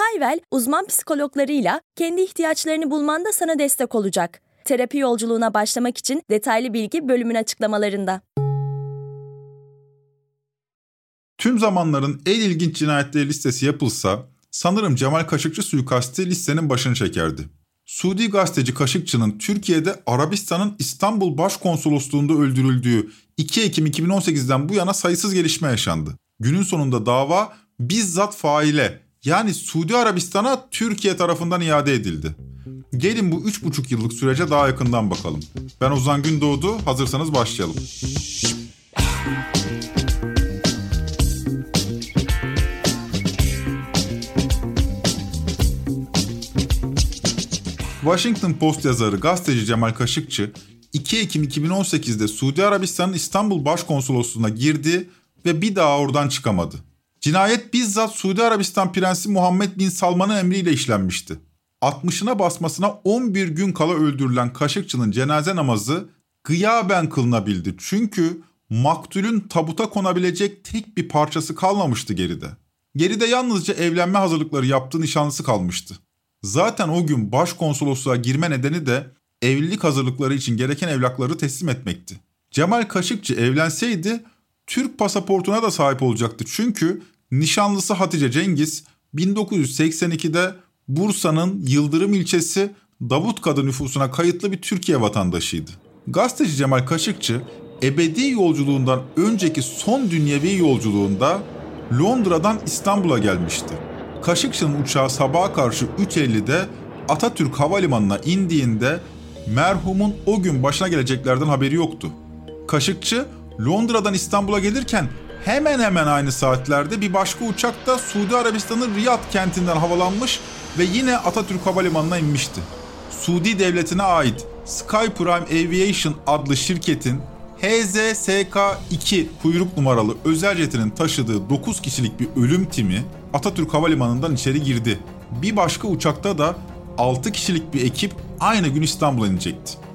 Hayvel, uzman psikologlarıyla kendi ihtiyaçlarını bulmanda sana destek olacak. Terapi yolculuğuna başlamak için detaylı bilgi bölümün açıklamalarında. Tüm zamanların en ilginç cinayetleri listesi yapılsa sanırım Cemal Kaşıkçı suikasti listenin başını çekerdi. Suudi gazeteci Kaşıkçı'nın Türkiye'de Arabistan'ın İstanbul Başkonsolosluğu'nda öldürüldüğü 2 Ekim 2018'den bu yana sayısız gelişme yaşandı. Günün sonunda dava bizzat faile yani Suudi Arabistan'a Türkiye tarafından iade edildi. Gelin bu 3,5 yıllık sürece daha yakından bakalım. Ben Ozan Gündoğdu, hazırsanız başlayalım. Washington Post yazarı gazeteci Cemal Kaşıkçı 2 Ekim 2018'de Suudi Arabistan'ın İstanbul Başkonsolosluğu'na girdi ve bir daha oradan çıkamadı. Cinayet bizzat Suudi Arabistan Prensi Muhammed Bin Salman'ın emriyle işlenmişti. 60'ına basmasına 11 gün kala öldürülen Kaşıkçı'nın cenaze namazı gıyaben kılınabildi. Çünkü maktulün tabuta konabilecek tek bir parçası kalmamıştı geride. Geride yalnızca evlenme hazırlıkları yaptığı nişanlısı kalmıştı. Zaten o gün başkonsolosluğa girme nedeni de evlilik hazırlıkları için gereken evlakları teslim etmekti. Cemal Kaşıkçı evlenseydi Türk pasaportuna da sahip olacaktı. Çünkü nişanlısı Hatice Cengiz 1982'de Bursa'nın Yıldırım ilçesi Davutkadı nüfusuna kayıtlı bir Türkiye vatandaşıydı. Gazeteci Cemal Kaşıkçı ebedi yolculuğundan önceki son dünyevi yolculuğunda Londra'dan İstanbul'a gelmişti. Kaşıkçı'nın uçağı sabaha karşı 3.50'de Atatürk Havalimanı'na indiğinde merhumun o gün başına geleceklerden haberi yoktu. Kaşıkçı Londra'dan İstanbul'a gelirken hemen hemen aynı saatlerde bir başka uçak da Suudi Arabistan'ın Riyad kentinden havalanmış ve yine Atatürk Havalimanı'na inmişti. Suudi devletine ait Sky Prime Aviation adlı şirketin HZSK-2 kuyruk numaralı özel jetinin taşıdığı 9 kişilik bir ölüm timi Atatürk Havalimanı'ndan içeri girdi. Bir başka uçakta da 6 kişilik bir ekip aynı gün İstanbul'a inecekti.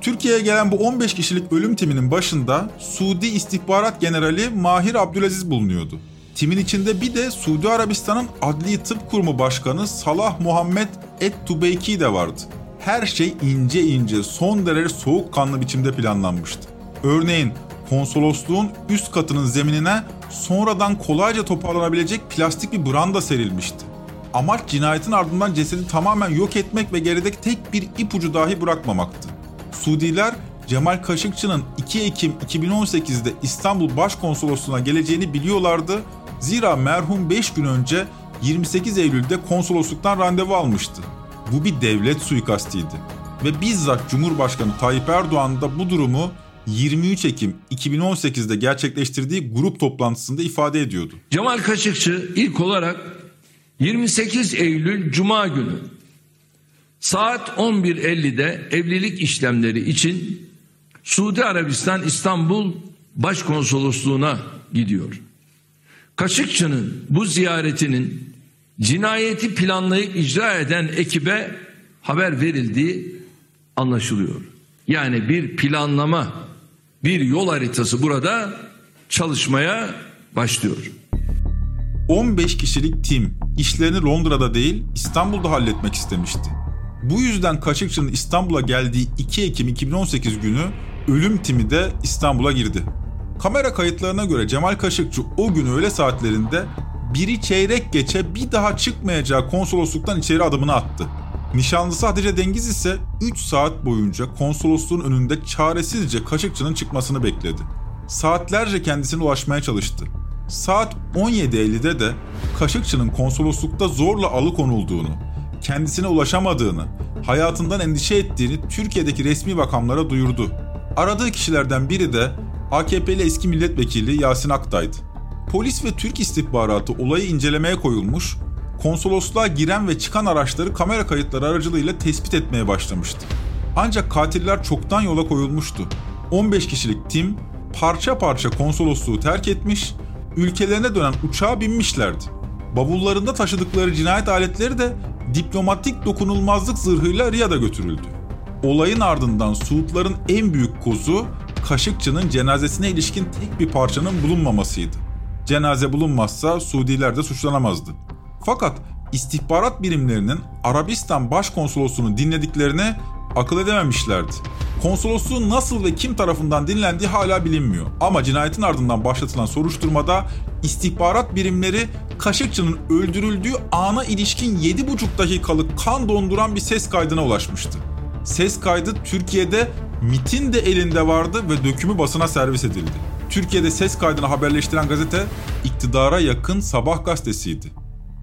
Türkiye'ye gelen bu 15 kişilik ölüm timinin başında Suudi İstihbarat Generali Mahir Abdülaziz bulunuyordu. Timin içinde bir de Suudi Arabistan'ın Adli Tıp Kurumu Başkanı Salah Muhammed Et Tubeyki de vardı. Her şey ince ince, son derece soğukkanlı biçimde planlanmıştı. Örneğin konsolosluğun üst katının zeminine sonradan kolayca toparlanabilecek plastik bir branda serilmişti. Amaç cinayetin ardından cesedi tamamen yok etmek ve gerideki tek bir ipucu dahi bırakmamaktı. Suudiler Cemal Kaşıkçı'nın 2 Ekim 2018'de İstanbul Başkonsolosluğu'na geleceğini biliyorlardı. Zira merhum 5 gün önce 28 Eylül'de konsolosluktan randevu almıştı. Bu bir devlet suikastiydi. Ve bizzat Cumhurbaşkanı Tayyip Erdoğan da bu durumu 23 Ekim 2018'de gerçekleştirdiği grup toplantısında ifade ediyordu. Cemal Kaşıkçı ilk olarak 28 Eylül Cuma günü saat 11.50'de evlilik işlemleri için Suudi Arabistan İstanbul Başkonsolosluğuna gidiyor. Kaşıkçı'nın bu ziyaretinin cinayeti planlayıp icra eden ekibe haber verildiği anlaşılıyor. Yani bir planlama, bir yol haritası burada çalışmaya başlıyor. 15 kişilik tim işlerini Londra'da değil İstanbul'da halletmek istemişti. Bu yüzden Kaşıkçı'nın İstanbul'a geldiği 2 Ekim 2018 günü ölüm timi de İstanbul'a girdi. Kamera kayıtlarına göre Cemal Kaşıkçı o gün öğle saatlerinde biri çeyrek geçe bir daha çıkmayacağı konsolosluktan içeri adımını attı. Nişanlısı Hatice Dengiz ise 3 saat boyunca konsolosluğun önünde çaresizce Kaşıkçı'nın çıkmasını bekledi. Saatlerce kendisine ulaşmaya çalıştı. Saat 17.50'de de Kaşıkçı'nın konsoloslukta zorla alıkonulduğunu, kendisine ulaşamadığını, hayatından endişe ettiğini Türkiye'deki resmi makamlara duyurdu. Aradığı kişilerden biri de AKP'li eski milletvekili Yasin Aktay'dı. Polis ve Türk istihbaratı olayı incelemeye koyulmuş, konsolosluğa giren ve çıkan araçları kamera kayıtları aracılığıyla tespit etmeye başlamıştı. Ancak katiller çoktan yola koyulmuştu. 15 kişilik tim parça parça konsolosluğu terk etmiş, ülkelerine dönen uçağa binmişlerdi. Bavullarında taşıdıkları cinayet aletleri de diplomatik dokunulmazlık zırhıyla Riyad'a götürüldü. Olayın ardından Suudların en büyük kozu Kaşıkçı'nın cenazesine ilişkin tek bir parçanın bulunmamasıydı. Cenaze bulunmazsa Suudiler de suçlanamazdı. Fakat istihbarat birimlerinin Arabistan Başkonsolosluğunu dinlediklerini akıl edememişlerdi. Konsolosluğun nasıl ve kim tarafından dinlendiği hala bilinmiyor. Ama cinayetin ardından başlatılan soruşturmada istihbarat birimleri Kaşıkçı'nın öldürüldüğü ana ilişkin 7,5 dakikalık kan donduran bir ses kaydına ulaşmıştı. Ses kaydı Türkiye'de MIT'in de elinde vardı ve dökümü basına servis edildi. Türkiye'de ses kaydını haberleştiren gazete iktidara yakın Sabah gazetesiydi.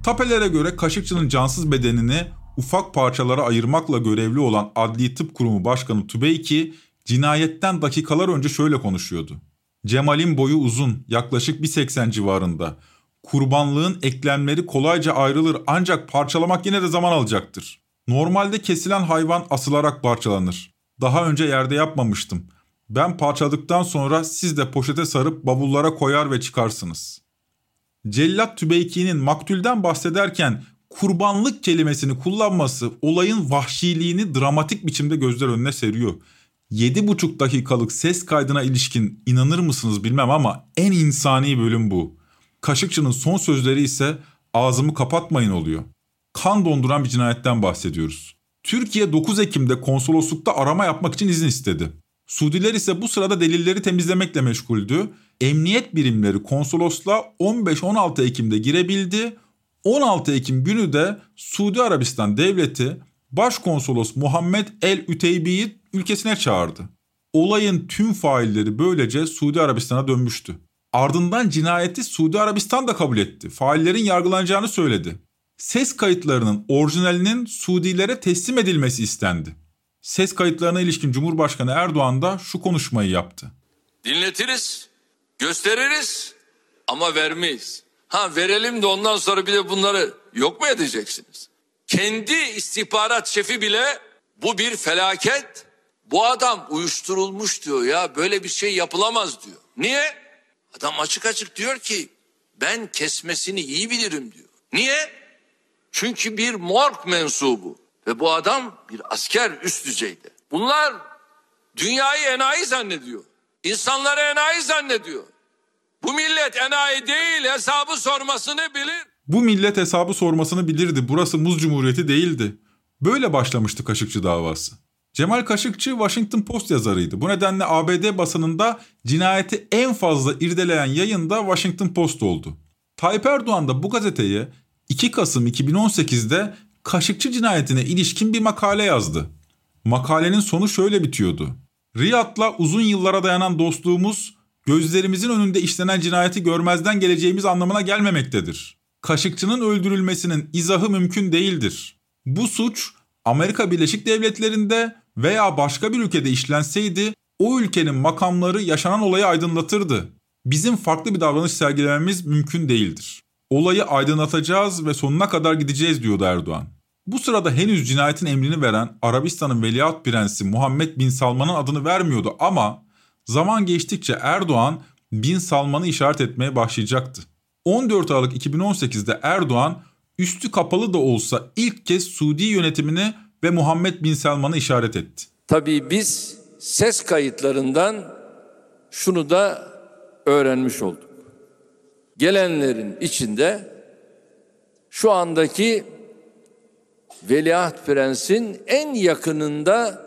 Tapelere göre Kaşıkçı'nın cansız bedenini ufak parçalara ayırmakla görevli olan Adli Tıp Kurumu Başkanı Tübeyki cinayetten dakikalar önce şöyle konuşuyordu. Cemal'in boyu uzun, yaklaşık 1.80 civarında. Kurbanlığın eklemleri kolayca ayrılır ancak parçalamak yine de zaman alacaktır. Normalde kesilen hayvan asılarak parçalanır. Daha önce yerde yapmamıştım. Ben parçaladıktan sonra siz de poşete sarıp bavullara koyar ve çıkarsınız. Cellat Tübeyki'nin maktulden bahsederken kurbanlık kelimesini kullanması olayın vahşiliğini dramatik biçimde gözler önüne seriyor. 7,5 dakikalık ses kaydına ilişkin inanır mısınız bilmem ama en insani bölüm bu. Kaşıkçı'nın son sözleri ise ağzımı kapatmayın oluyor. Kan donduran bir cinayetten bahsediyoruz. Türkiye 9 Ekim'de konsoloslukta arama yapmak için izin istedi. Suudiler ise bu sırada delilleri temizlemekle meşguldü. Emniyet birimleri konsolosluğa 15-16 Ekim'de girebildi 16 Ekim günü de Suudi Arabistan devleti Başkonsolos Muhammed El Üteybi'yi ülkesine çağırdı. Olayın tüm failleri böylece Suudi Arabistan'a dönmüştü. Ardından cinayeti Suudi Arabistan da kabul etti. Faillerin yargılanacağını söyledi. Ses kayıtlarının orijinalinin Suudilere teslim edilmesi istendi. Ses kayıtlarına ilişkin Cumhurbaşkanı Erdoğan da şu konuşmayı yaptı. Dinletiriz, gösteririz ama vermeyiz. Ha verelim de ondan sonra bir de bunları yok mu edeceksiniz? Kendi istihbarat şefi bile bu bir felaket. Bu adam uyuşturulmuş diyor ya böyle bir şey yapılamaz diyor. Niye? Adam açık açık diyor ki ben kesmesini iyi bilirim diyor. Niye? Çünkü bir morg mensubu ve bu adam bir asker üst düzeyde. Bunlar dünyayı enayi zannediyor. İnsanları enayi zannediyor. Bu millet enayi değil hesabı sormasını bilir. Bu millet hesabı sormasını bilirdi. Burası Muz Cumhuriyeti değildi. Böyle başlamıştı Kaşıkçı davası. Cemal Kaşıkçı Washington Post yazarıydı. Bu nedenle ABD basınında cinayeti en fazla irdeleyen yayın da Washington Post oldu. Tayyip Erdoğan da bu gazeteye 2 Kasım 2018'de Kaşıkçı cinayetine ilişkin bir makale yazdı. Makalenin sonu şöyle bitiyordu. Riyad'la uzun yıllara dayanan dostluğumuz gözlerimizin önünde işlenen cinayeti görmezden geleceğimiz anlamına gelmemektedir. Kaşıkçının öldürülmesinin izahı mümkün değildir. Bu suç Amerika Birleşik Devletleri'nde veya başka bir ülkede işlenseydi o ülkenin makamları yaşanan olayı aydınlatırdı. Bizim farklı bir davranış sergilememiz mümkün değildir. Olayı aydınlatacağız ve sonuna kadar gideceğiz diyordu Erdoğan. Bu sırada henüz cinayetin emrini veren Arabistan'ın veliaht prensi Muhammed Bin Salman'ın adını vermiyordu ama Zaman geçtikçe Erdoğan Bin Salman'ı işaret etmeye başlayacaktı. 14 Aralık 2018'de Erdoğan üstü kapalı da olsa ilk kez Suudi yönetimini ve Muhammed Bin Salman'ı işaret etti. Tabii biz ses kayıtlarından şunu da öğrenmiş olduk. Gelenlerin içinde şu andaki Veliaht Prens'in en yakınında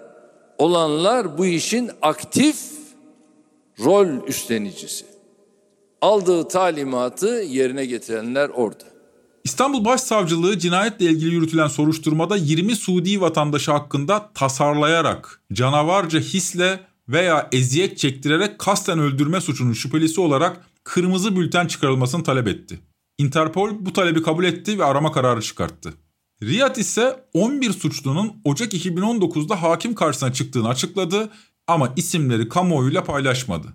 olanlar bu işin aktif rol üstlenicisi. Aldığı talimatı yerine getirenler orada. İstanbul Başsavcılığı cinayetle ilgili yürütülen soruşturmada 20 Suudi vatandaşı hakkında tasarlayarak, canavarca hisle veya eziyet çektirerek kasten öldürme suçunun şüphelisi olarak kırmızı bülten çıkarılmasını talep etti. Interpol bu talebi kabul etti ve arama kararı çıkarttı. Riyad ise 11 suçlunun Ocak 2019'da hakim karşısına çıktığını açıkladı ama isimleri kamuoyuyla paylaşmadı.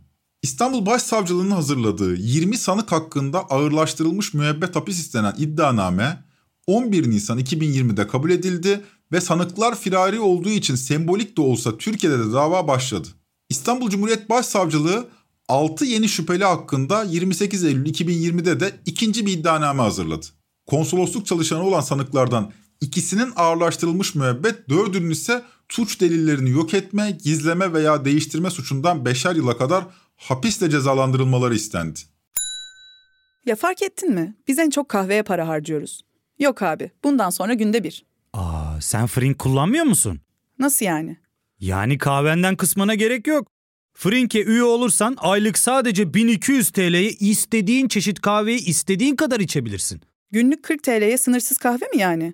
İstanbul Başsavcılığı'nın hazırladığı 20 sanık hakkında ağırlaştırılmış müebbet hapis istenen iddianame 11 Nisan 2020'de kabul edildi ve sanıklar firari olduğu için sembolik de olsa Türkiye'de de dava başladı. İstanbul Cumhuriyet Başsavcılığı 6 yeni şüpheli hakkında 28 Eylül 2020'de de ikinci bir iddianame hazırladı. Konsolosluk çalışanı olan sanıklardan ikisinin ağırlaştırılmış müebbet, dördünün ise suç delillerini yok etme, gizleme veya değiştirme suçundan beşer yıla kadar hapisle cezalandırılmaları istendi. Ya fark ettin mi? Biz en çok kahveye para harcıyoruz. Yok abi, bundan sonra günde bir. Aa, sen Frink kullanmıyor musun? Nasıl yani? Yani kahvenden kısmına gerek yok. Frink'e üye olursan aylık sadece 1200 TL'ye istediğin çeşit kahveyi istediğin kadar içebilirsin. Günlük 40 TL'ye sınırsız kahve mi yani?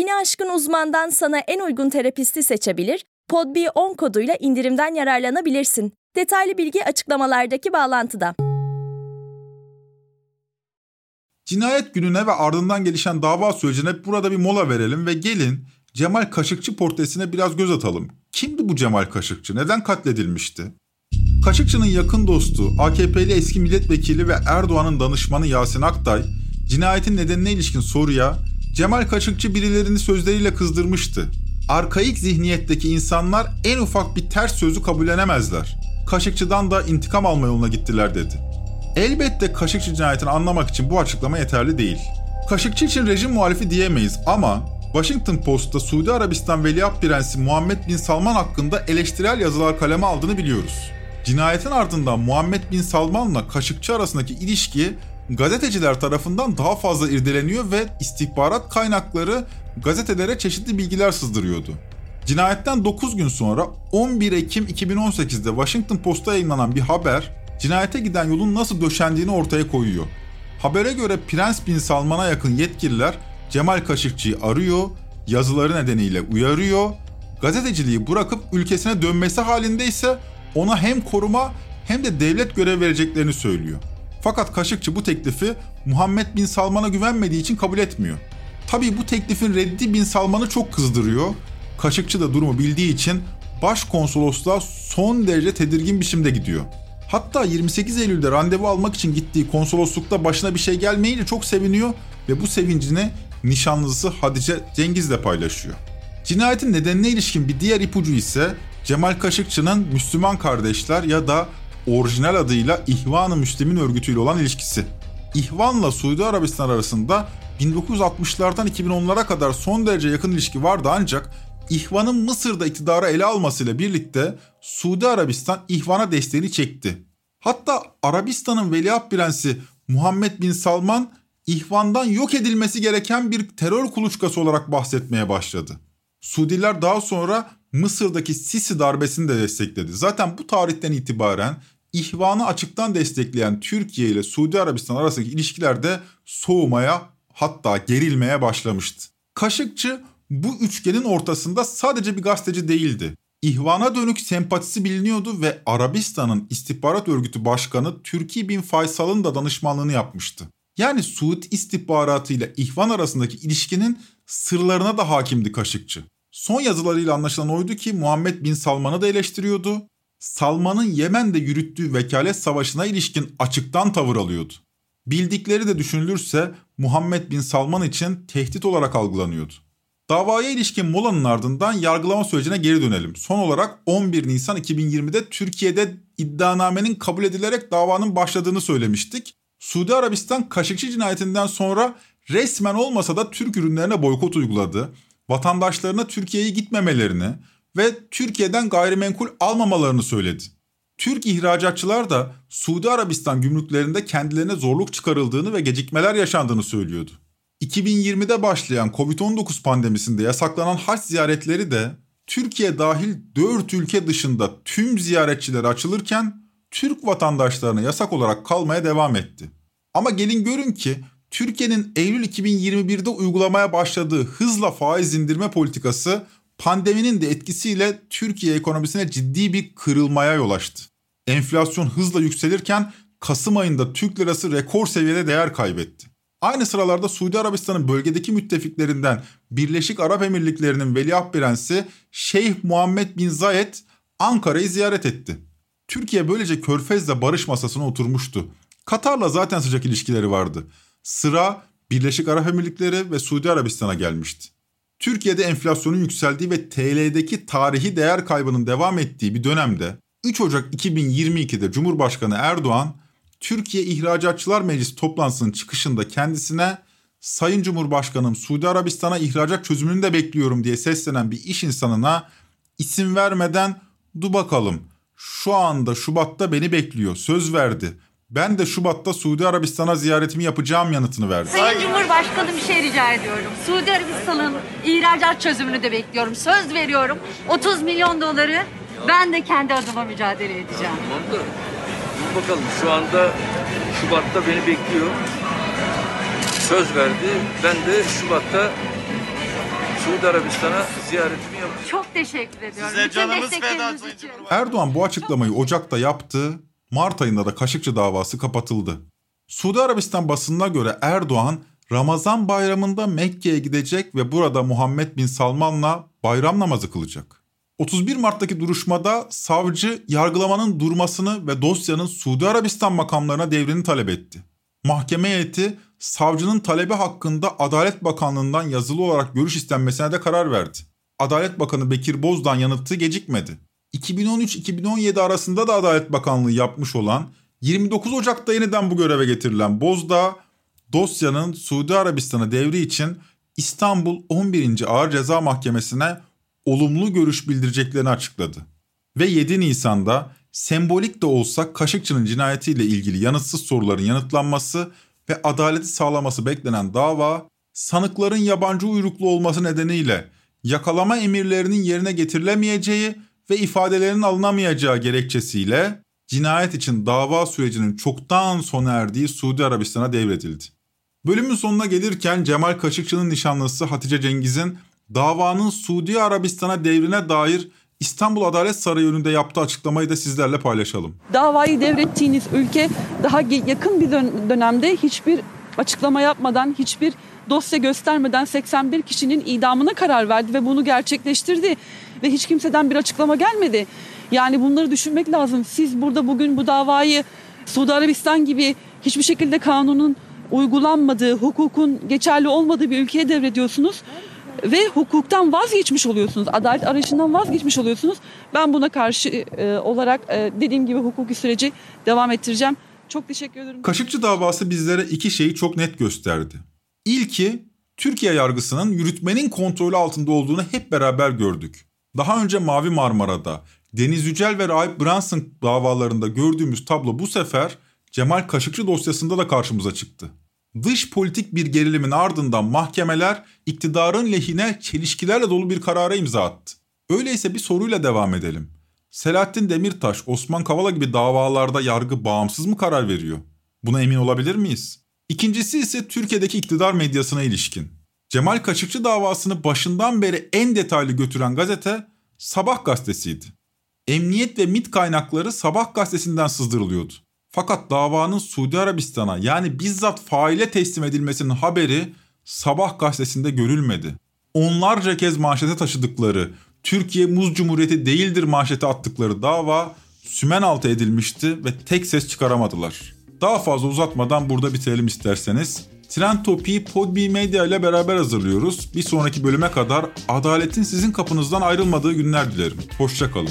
Bini aşkın uzmandan sana en uygun terapisti seçebilir, podb10 koduyla indirimden yararlanabilirsin. Detaylı bilgi açıklamalardaki bağlantıda. Cinayet gününe ve ardından gelişen dava sürecine burada bir mola verelim ve gelin Cemal Kaşıkçı portresine biraz göz atalım. Kimdi bu Cemal Kaşıkçı? Neden katledilmişti? Kaşıkçı'nın yakın dostu, AKP'li eski milletvekili ve Erdoğan'ın danışmanı Yasin Aktay, cinayetin nedenine ilişkin soruya Cemal Kaşıkçı birilerini sözleriyle kızdırmıştı. Arkaik zihniyetteki insanlar en ufak bir ters sözü kabullenemezler. Kaşıkçı'dan da intikam alma yoluna gittiler dedi. Elbette Kaşıkçı cinayetini anlamak için bu açıklama yeterli değil. Kaşıkçı için rejim muhalifi diyemeyiz ama Washington Post'ta Suudi Arabistan Veliaht Prensi Muhammed Bin Salman hakkında eleştirel yazılar kaleme aldığını biliyoruz. Cinayetin ardından Muhammed Bin Salman'la Kaşıkçı arasındaki ilişki gazeteciler tarafından daha fazla irdeleniyor ve istihbarat kaynakları gazetelere çeşitli bilgiler sızdırıyordu. Cinayetten 9 gün sonra 11 Ekim 2018'de Washington Post'ta yayınlanan bir haber cinayete giden yolun nasıl döşendiğini ortaya koyuyor. Habere göre Prens Bin Salman'a yakın yetkililer Cemal Kaşıkçı'yı arıyor, yazıları nedeniyle uyarıyor, gazeteciliği bırakıp ülkesine dönmesi halinde ise ona hem koruma hem de devlet görev vereceklerini söylüyor. Fakat Kaşıkçı bu teklifi Muhammed Bin Salman'a güvenmediği için kabul etmiyor. Tabii bu teklifin reddi Bin Salman'ı çok kızdırıyor. Kaşıkçı da durumu bildiği için başkonsolosluğa son derece tedirgin biçimde gidiyor. Hatta 28 Eylül'de randevu almak için gittiği konsoloslukta başına bir şey gelmeyince çok seviniyor ve bu sevincini nişanlısı Hatice Cengiz'le paylaşıyor. Cinayetin nedenine ilişkin bir diğer ipucu ise Cemal Kaşıkçı'nın Müslüman Kardeşler ya da orijinal adıyla İhvan-ı Müslim'in örgütüyle olan ilişkisi. İhvan'la Suudi Arabistan arasında 1960'lardan 2010'lara kadar son derece yakın ilişki vardı ancak İhvan'ın Mısır'da iktidarı ele almasıyla birlikte Suudi Arabistan İhvan'a desteğini çekti. Hatta Arabistan'ın veliaht prensi Muhammed Bin Salman İhvan'dan yok edilmesi gereken bir terör kuluçkası olarak bahsetmeye başladı. Suudiler daha sonra Mısır'daki Sisi darbesini de destekledi. Zaten bu tarihten itibaren İhvan'ı açıktan destekleyen Türkiye ile Suudi Arabistan arasındaki ilişkiler de soğumaya hatta gerilmeye başlamıştı. Kaşıkçı bu üçgenin ortasında sadece bir gazeteci değildi. İhvana dönük sempatisi biliniyordu ve Arabistan'ın istihbarat örgütü başkanı Türkiye bin Faysal'ın da danışmanlığını yapmıştı. Yani Suud istihbaratı ile İhvan arasındaki ilişkinin sırlarına da hakimdi Kaşıkçı. Son yazılarıyla anlaşılan oydu ki Muhammed bin Salman'ı da eleştiriyordu. Salman'ın Yemen'de yürüttüğü vekalet savaşına ilişkin açıktan tavır alıyordu. Bildikleri de düşünülürse Muhammed bin Salman için tehdit olarak algılanıyordu. Davaya ilişkin molanın ardından yargılama sürecine geri dönelim. Son olarak 11 Nisan 2020'de Türkiye'de iddianamenin kabul edilerek davanın başladığını söylemiştik. Suudi Arabistan Kaşıkçı cinayetinden sonra resmen olmasa da Türk ürünlerine boykot uyguladı. Vatandaşlarına Türkiye'ye gitmemelerini ve Türkiye'den gayrimenkul almamalarını söyledi. Türk ihracatçılar da Suudi Arabistan gümrüklerinde kendilerine zorluk çıkarıldığını ve gecikmeler yaşandığını söylüyordu. 2020'de başlayan Covid-19 pandemisinde yasaklanan haç ziyaretleri de Türkiye dahil 4 ülke dışında tüm ziyaretçiler açılırken Türk vatandaşlarına yasak olarak kalmaya devam etti. Ama gelin görün ki Türkiye'nin Eylül 2021'de uygulamaya başladığı hızla faiz indirme politikası pandeminin de etkisiyle Türkiye ekonomisine ciddi bir kırılmaya yol açtı. Enflasyon hızla yükselirken Kasım ayında Türk lirası rekor seviyede değer kaybetti. Aynı sıralarda Suudi Arabistan'ın bölgedeki müttefiklerinden Birleşik Arap Emirlikleri'nin veliaht prensi Şeyh Muhammed bin Zayed Ankara'yı ziyaret etti. Türkiye böylece Körfez'le barış masasına oturmuştu. Katar'la zaten sıcak ilişkileri vardı. Sıra Birleşik Arap Emirlikleri ve Suudi Arabistan'a gelmişti. Türkiye'de enflasyonun yükseldiği ve TL'deki tarihi değer kaybının devam ettiği bir dönemde 3 Ocak 2022'de Cumhurbaşkanı Erdoğan Türkiye İhracatçılar Meclisi toplantısının çıkışında kendisine Sayın Cumhurbaşkanım Suudi Arabistan'a ihracat çözümünü de bekliyorum diye seslenen bir iş insanına isim vermeden du bakalım şu anda Şubat'ta beni bekliyor söz verdi. Ben de Şubat'ta Suudi Arabistan'a ziyaretimi yapacağım yanıtını verdi. Sayın Cumhurbaşkanım bir şey rica ediyorum. Suudi Arabistan'ın ihracat çözümünü de bekliyorum. Söz veriyorum. 30 milyon doları ben de kendi adıma mücadele edeceğim. Tamam da dur bakalım şu anda Şubat'ta beni bekliyor. Söz verdi. Ben de Şubat'ta Suudi Arabistan'a ziyaretimi yapacağım. Çok teşekkür ediyorum. Size Bütün canımız destekleriniz feda Sayın için. Erdoğan bu açıklamayı Ocak'ta yaptı. Mart ayında da Kaşıkçı davası kapatıldı. Suudi Arabistan basınına göre Erdoğan Ramazan bayramında Mekke'ye gidecek ve burada Muhammed Bin Salman'la bayram namazı kılacak. 31 Mart'taki duruşmada savcı yargılamanın durmasını ve dosyanın Suudi Arabistan makamlarına devrini talep etti. Mahkeme heyeti savcının talebi hakkında Adalet Bakanlığı'ndan yazılı olarak görüş istenmesine de karar verdi. Adalet Bakanı Bekir Bozdağ yanıtı gecikmedi. 2013-2017 arasında da Adalet Bakanlığı yapmış olan 29 Ocak'ta yeniden bu göreve getirilen Bozdağ, dosyanın Suudi Arabistan'a devri için İstanbul 11. Ağır Ceza Mahkemesi'ne olumlu görüş bildireceklerini açıkladı. Ve 7 Nisan'da sembolik de olsa Kaşıkçı'nın cinayetiyle ilgili yanıtsız soruların yanıtlanması ve adaleti sağlaması beklenen dava, sanıkların yabancı uyruklu olması nedeniyle yakalama emirlerinin yerine getirilemeyeceği ve ifadelerinin alınamayacağı gerekçesiyle cinayet için dava sürecinin çoktan sona erdiği Suudi Arabistan'a devredildi. Bölümün sonuna gelirken Cemal Kaşıkçı'nın nişanlısı Hatice Cengiz'in davanın Suudi Arabistan'a devrine dair İstanbul Adalet Sarayı önünde yaptığı açıklamayı da sizlerle paylaşalım. davayı devrettiğiniz ülke daha yakın bir dön- dönemde hiçbir açıklama yapmadan, hiçbir dosya göstermeden 81 kişinin idamına karar verdi ve bunu gerçekleştirdi. Ve hiç kimseden bir açıklama gelmedi. Yani bunları düşünmek lazım. Siz burada bugün bu davayı Suudi Arabistan gibi hiçbir şekilde kanunun uygulanmadığı, hukukun geçerli olmadığı bir ülkeye devrediyorsunuz ve hukuktan vazgeçmiş oluyorsunuz. Adalet arayışından vazgeçmiş oluyorsunuz. Ben buna karşı e, olarak e, dediğim gibi hukuki süreci devam ettireceğim. Çok teşekkür ederim. Kaşıkçı davası bizlere iki şeyi çok net gösterdi. İlki Türkiye yargısının yürütmenin kontrolü altında olduğunu hep beraber gördük. Daha önce Mavi Marmara'da, Deniz Yücel ve Rahip Brunson davalarında gördüğümüz tablo bu sefer Cemal Kaşıkçı dosyasında da karşımıza çıktı. Dış politik bir gerilimin ardından mahkemeler iktidarın lehine çelişkilerle dolu bir karara imza attı. Öyleyse bir soruyla devam edelim. Selahattin Demirtaş, Osman Kavala gibi davalarda yargı bağımsız mı karar veriyor? Buna emin olabilir miyiz? İkincisi ise Türkiye'deki iktidar medyasına ilişkin. Cemal Kaşıkçı davasını başından beri en detaylı götüren gazete Sabah gazetesiydi. Emniyet ve MIT kaynakları Sabah gazetesinden sızdırılıyordu. Fakat davanın Suudi Arabistan'a yani bizzat faile teslim edilmesinin haberi Sabah gazetesinde görülmedi. Onlarca kez manşete taşıdıkları Türkiye Muz Cumhuriyeti değildir manşete attıkları dava sümen altı edilmişti ve tek ses çıkaramadılar. Daha fazla uzatmadan burada bitirelim isterseniz. Trend Topi'yi Podbi Media ile beraber hazırlıyoruz. Bir sonraki bölüme kadar adaletin sizin kapınızdan ayrılmadığı günler dilerim. Hoşçakalın.